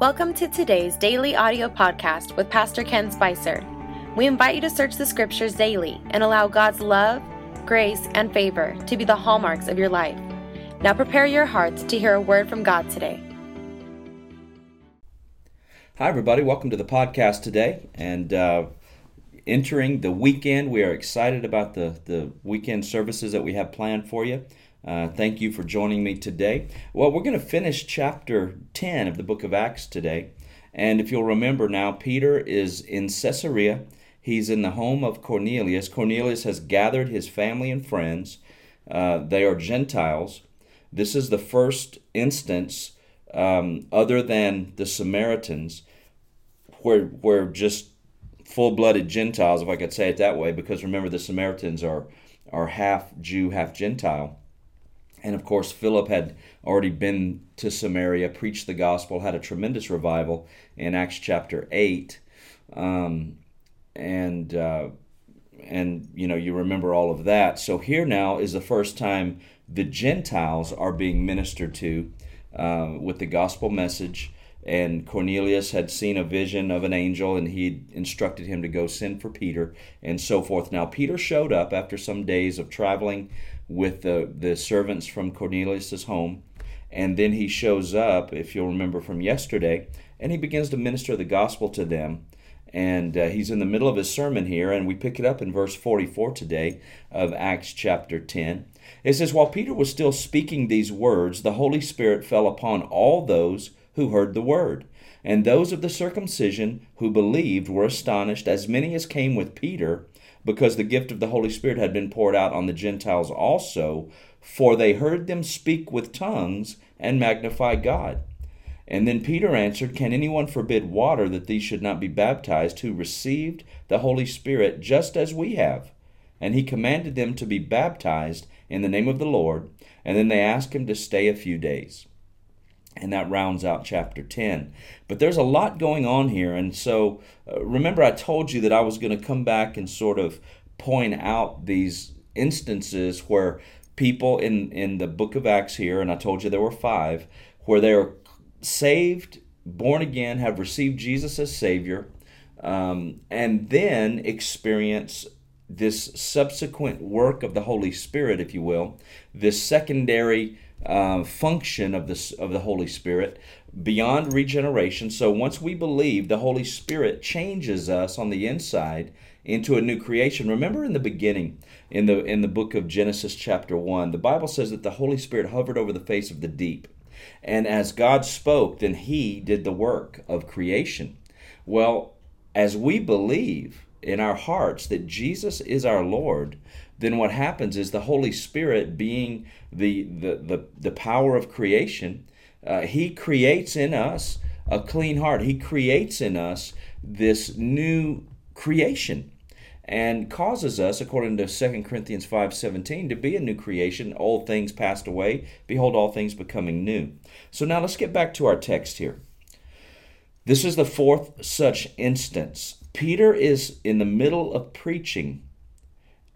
Welcome to today's daily audio podcast with Pastor Ken Spicer. We invite you to search the scriptures daily and allow God's love, grace, and favor to be the hallmarks of your life. Now prepare your hearts to hear a word from God today. Hi, everybody. Welcome to the podcast today. And uh, entering the weekend, we are excited about the, the weekend services that we have planned for you. Uh, thank you for joining me today. Well, we're going to finish chapter 10 of the book of Acts today. And if you'll remember now, Peter is in Caesarea. He's in the home of Cornelius. Cornelius has gathered his family and friends. Uh, they are Gentiles. This is the first instance, um, other than the Samaritans, where, where just full blooded Gentiles, if I could say it that way, because remember, the Samaritans are, are half Jew, half Gentile. And of course, Philip had already been to Samaria, preached the gospel, had a tremendous revival in Acts chapter 8. Um, and, uh, and, you know, you remember all of that. So here now is the first time the Gentiles are being ministered to uh, with the gospel message. And Cornelius had seen a vision of an angel, and he instructed him to go send for Peter, and so forth. Now, Peter showed up after some days of traveling with the, the servants from Cornelius's home. And then he shows up, if you'll remember from yesterday, and he begins to minister the gospel to them. And uh, he's in the middle of his sermon here, and we pick it up in verse 44 today of Acts chapter 10. It says, While Peter was still speaking these words, the Holy Spirit fell upon all those who heard the word. And those of the circumcision who believed were astonished, as many as came with Peter because the gift of the Holy Spirit had been poured out on the Gentiles also, for they heard them speak with tongues and magnify God. And then Peter answered, Can anyone forbid water that these should not be baptized who received the Holy Spirit just as we have? And he commanded them to be baptized in the name of the Lord. And then they asked him to stay a few days. And that rounds out chapter 10. But there's a lot going on here. And so uh, remember, I told you that I was going to come back and sort of point out these instances where people in, in the book of Acts here, and I told you there were five, where they are saved, born again, have received Jesus as Savior, um, and then experience this subsequent work of the Holy Spirit, if you will, this secondary uh, function of the, of the Holy Spirit beyond regeneration. So once we believe, the Holy Spirit changes us on the inside into a new creation. Remember in the beginning, in the in the book of Genesis chapter 1, the Bible says that the Holy Spirit hovered over the face of the deep. And as God spoke, then he did the work of creation. Well, as we believe in our hearts that Jesus is our Lord, then what happens is the Holy Spirit, being the the the, the power of creation, uh, He creates in us a clean heart. He creates in us this new creation and causes us according to 2 corinthians 5.17 to be a new creation. Old things passed away. Behold all things becoming new. So now let's get back to our text here. This is the fourth such instance peter is in the middle of preaching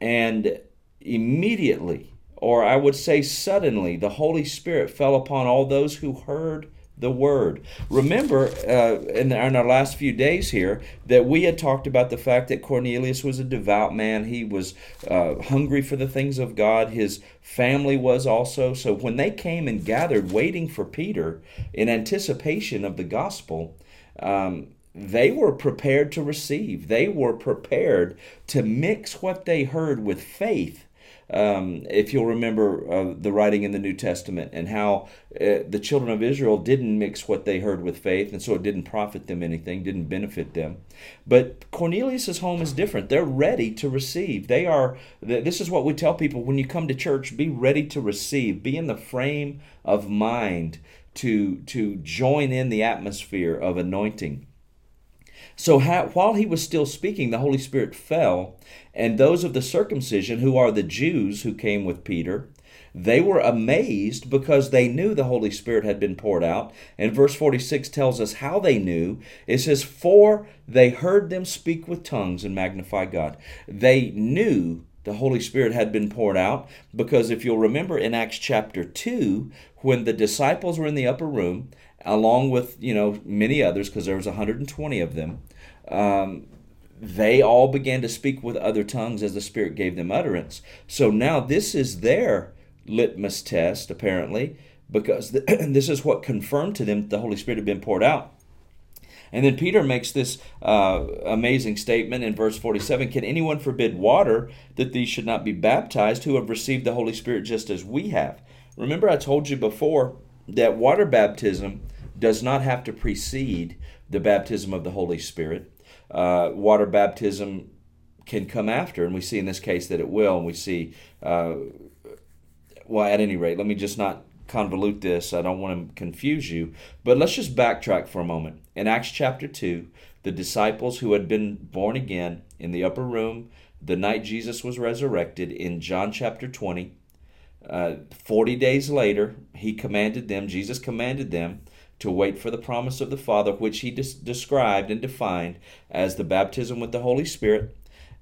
and immediately, or I would say suddenly, the Holy Spirit fell upon all those who heard the word. Remember, uh, in, in, our last few days here, that we had talked about the fact that Cornelius was a devout man. He was uh, hungry for the things of God. His family was also. So when they came and gathered, waiting for Peter in anticipation of the gospel, um, they were prepared to receive. They were prepared to mix what they heard with faith. Um, if you'll remember uh, the writing in the New Testament and how uh, the children of Israel didn't mix what they heard with faith, and so it didn't profit them anything, didn't benefit them. But Cornelius's home is different. They're ready to receive. They are. This is what we tell people when you come to church: be ready to receive. Be in the frame of mind to to join in the atmosphere of anointing. So while he was still speaking, the Holy Spirit fell, and those of the circumcision, who are the Jews who came with Peter, they were amazed because they knew the Holy Spirit had been poured out. And verse 46 tells us how they knew. It says, For they heard them speak with tongues and magnify God. They knew the Holy Spirit had been poured out because if you'll remember in Acts chapter 2, when the disciples were in the upper room along with you know many others, because there was 120 of them. Um, they all began to speak with other tongues as the Spirit gave them utterance. So now this is their litmus test, apparently, because this is what confirmed to them that the Holy Spirit had been poured out. And then Peter makes this uh, amazing statement in verse 47 Can anyone forbid water that these should not be baptized who have received the Holy Spirit just as we have? Remember, I told you before that water baptism does not have to precede the baptism of the Holy Spirit. Uh, water baptism can come after, and we see in this case that it will. And we see, uh, well, at any rate, let me just not convolute this. I don't want to confuse you. But let's just backtrack for a moment. In Acts chapter 2, the disciples who had been born again in the upper room the night Jesus was resurrected in John chapter 20, uh, 40 days later, he commanded them, Jesus commanded them to wait for the promise of the Father, which he des- described and defined as the baptism with the Holy Spirit.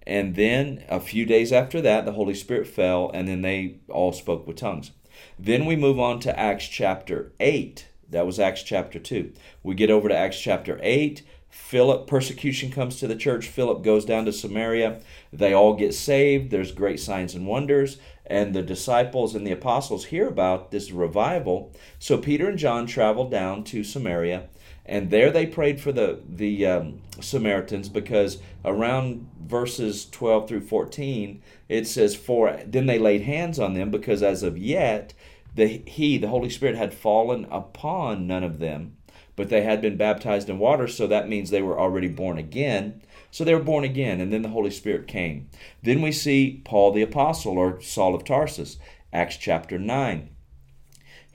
And then a few days after that, the Holy Spirit fell, and then they all spoke with tongues. Then we move on to Acts chapter 8. That was Acts chapter 2. We get over to Acts chapter 8. Philip, persecution comes to the church. Philip goes down to Samaria. They all get saved. There's great signs and wonders. And the disciples and the apostles hear about this revival. So Peter and John travel down to Samaria. And there they prayed for the, the um, Samaritans because around verses 12 through 14, it says, For then they laid hands on them because as of yet, the, he, the Holy Spirit, had fallen upon none of them, but they had been baptized in water, so that means they were already born again. So they were born again, and then the Holy Spirit came. Then we see Paul the Apostle, or Saul of Tarsus, Acts chapter 9.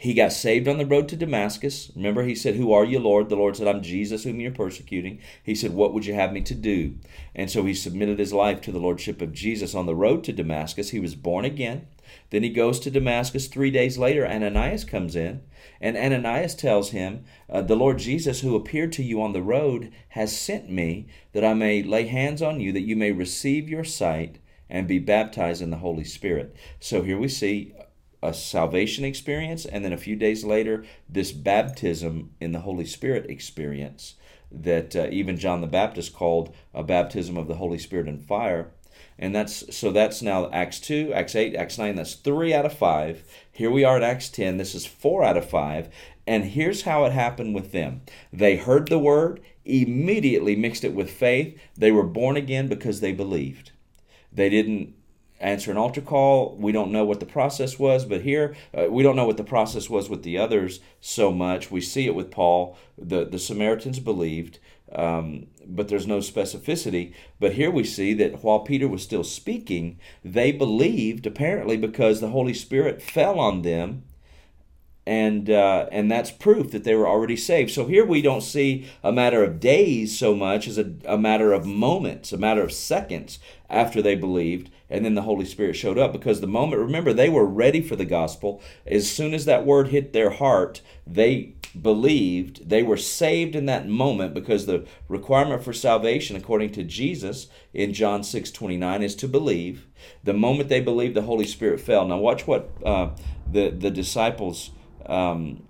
He got saved on the road to Damascus. Remember, he said, Who are you, Lord? The Lord said, I'm Jesus whom you're persecuting. He said, What would you have me to do? And so he submitted his life to the Lordship of Jesus on the road to Damascus. He was born again. Then he goes to Damascus. Three days later, Ananias comes in, and Ananias tells him, uh, The Lord Jesus, who appeared to you on the road, has sent me that I may lay hands on you, that you may receive your sight and be baptized in the Holy Spirit. So here we see a salvation experience, and then a few days later, this baptism in the Holy Spirit experience that uh, even John the Baptist called a baptism of the Holy Spirit and fire. And that's so that's now Acts 2, Acts 8, Acts 9. That's three out of five. Here we are at Acts 10. This is four out of five. And here's how it happened with them they heard the word, immediately mixed it with faith. They were born again because they believed. They didn't answer an altar call. We don't know what the process was, but here uh, we don't know what the process was with the others so much. We see it with Paul. The, the Samaritans believed, um, but there's no specificity. But here we see that while Peter was still speaking, they believed apparently because the Holy Spirit fell on them and uh, and that's proof that they were already saved. So here we don't see a matter of days so much as a, a matter of moments, a matter of seconds after they believed, and then the Holy Spirit showed up. Because the moment, remember, they were ready for the gospel. As soon as that word hit their heart, they believed. They were saved in that moment because the requirement for salvation, according to Jesus in John six twenty nine, is to believe. The moment they believed, the Holy Spirit fell. Now watch what uh, the the disciples um,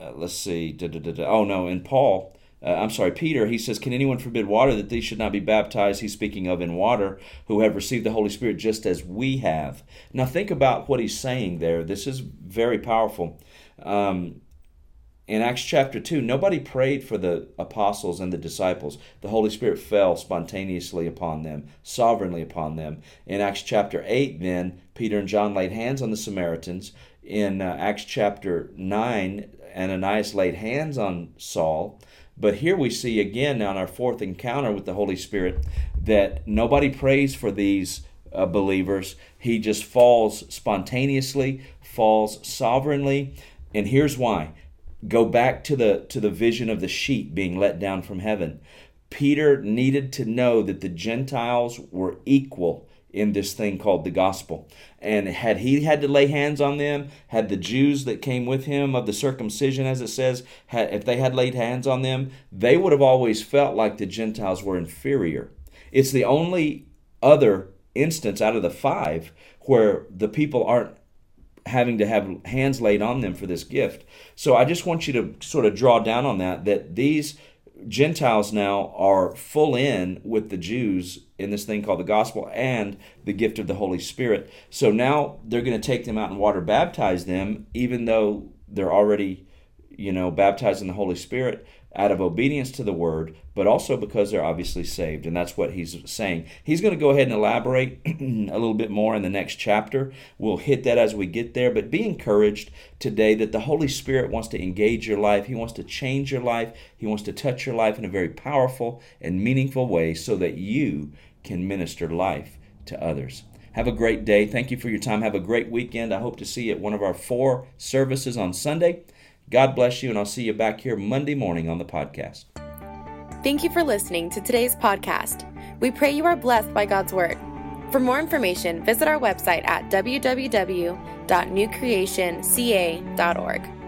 uh, let's see. Da, da, da, oh no, in Paul, uh, I'm sorry, Peter, he says, Can anyone forbid water that these should not be baptized? He's speaking of in water, who have received the Holy Spirit just as we have. Now, think about what he's saying there. This is very powerful. Um, in Acts chapter 2, nobody prayed for the apostles and the disciples. The Holy Spirit fell spontaneously upon them, sovereignly upon them. In Acts chapter 8, then, Peter and John laid hands on the Samaritans in uh, Acts chapter 9, Ananias laid hands on Saul. But here we see again on our fourth encounter with the Holy Spirit that nobody prays for these uh, believers. He just falls spontaneously, falls sovereignly. And here's why. Go back to the to the vision of the sheep being let down from heaven. Peter needed to know that the Gentiles were equal in this thing called the gospel. And had he had to lay hands on them, had the Jews that came with him of the circumcision, as it says, had, if they had laid hands on them, they would have always felt like the Gentiles were inferior. It's the only other instance out of the five where the people aren't having to have hands laid on them for this gift. So I just want you to sort of draw down on that that these Gentiles now are full in with the Jews in this thing called the gospel and the gift of the Holy Spirit. So now they're going to take them out and water baptize them, even though they're already, you know, baptized in the Holy Spirit out of obedience to the word, but also because they're obviously saved. And that's what he's saying. He's going to go ahead and elaborate a little bit more in the next chapter. We'll hit that as we get there. But be encouraged today that the Holy Spirit wants to engage your life. He wants to change your life. He wants to touch your life in a very powerful and meaningful way so that you can minister life to others. Have a great day. Thank you for your time. Have a great weekend. I hope to see you at one of our four services on Sunday. God bless you, and I'll see you back here Monday morning on the podcast. Thank you for listening to today's podcast. We pray you are blessed by God's Word. For more information, visit our website at www.newcreationca.org.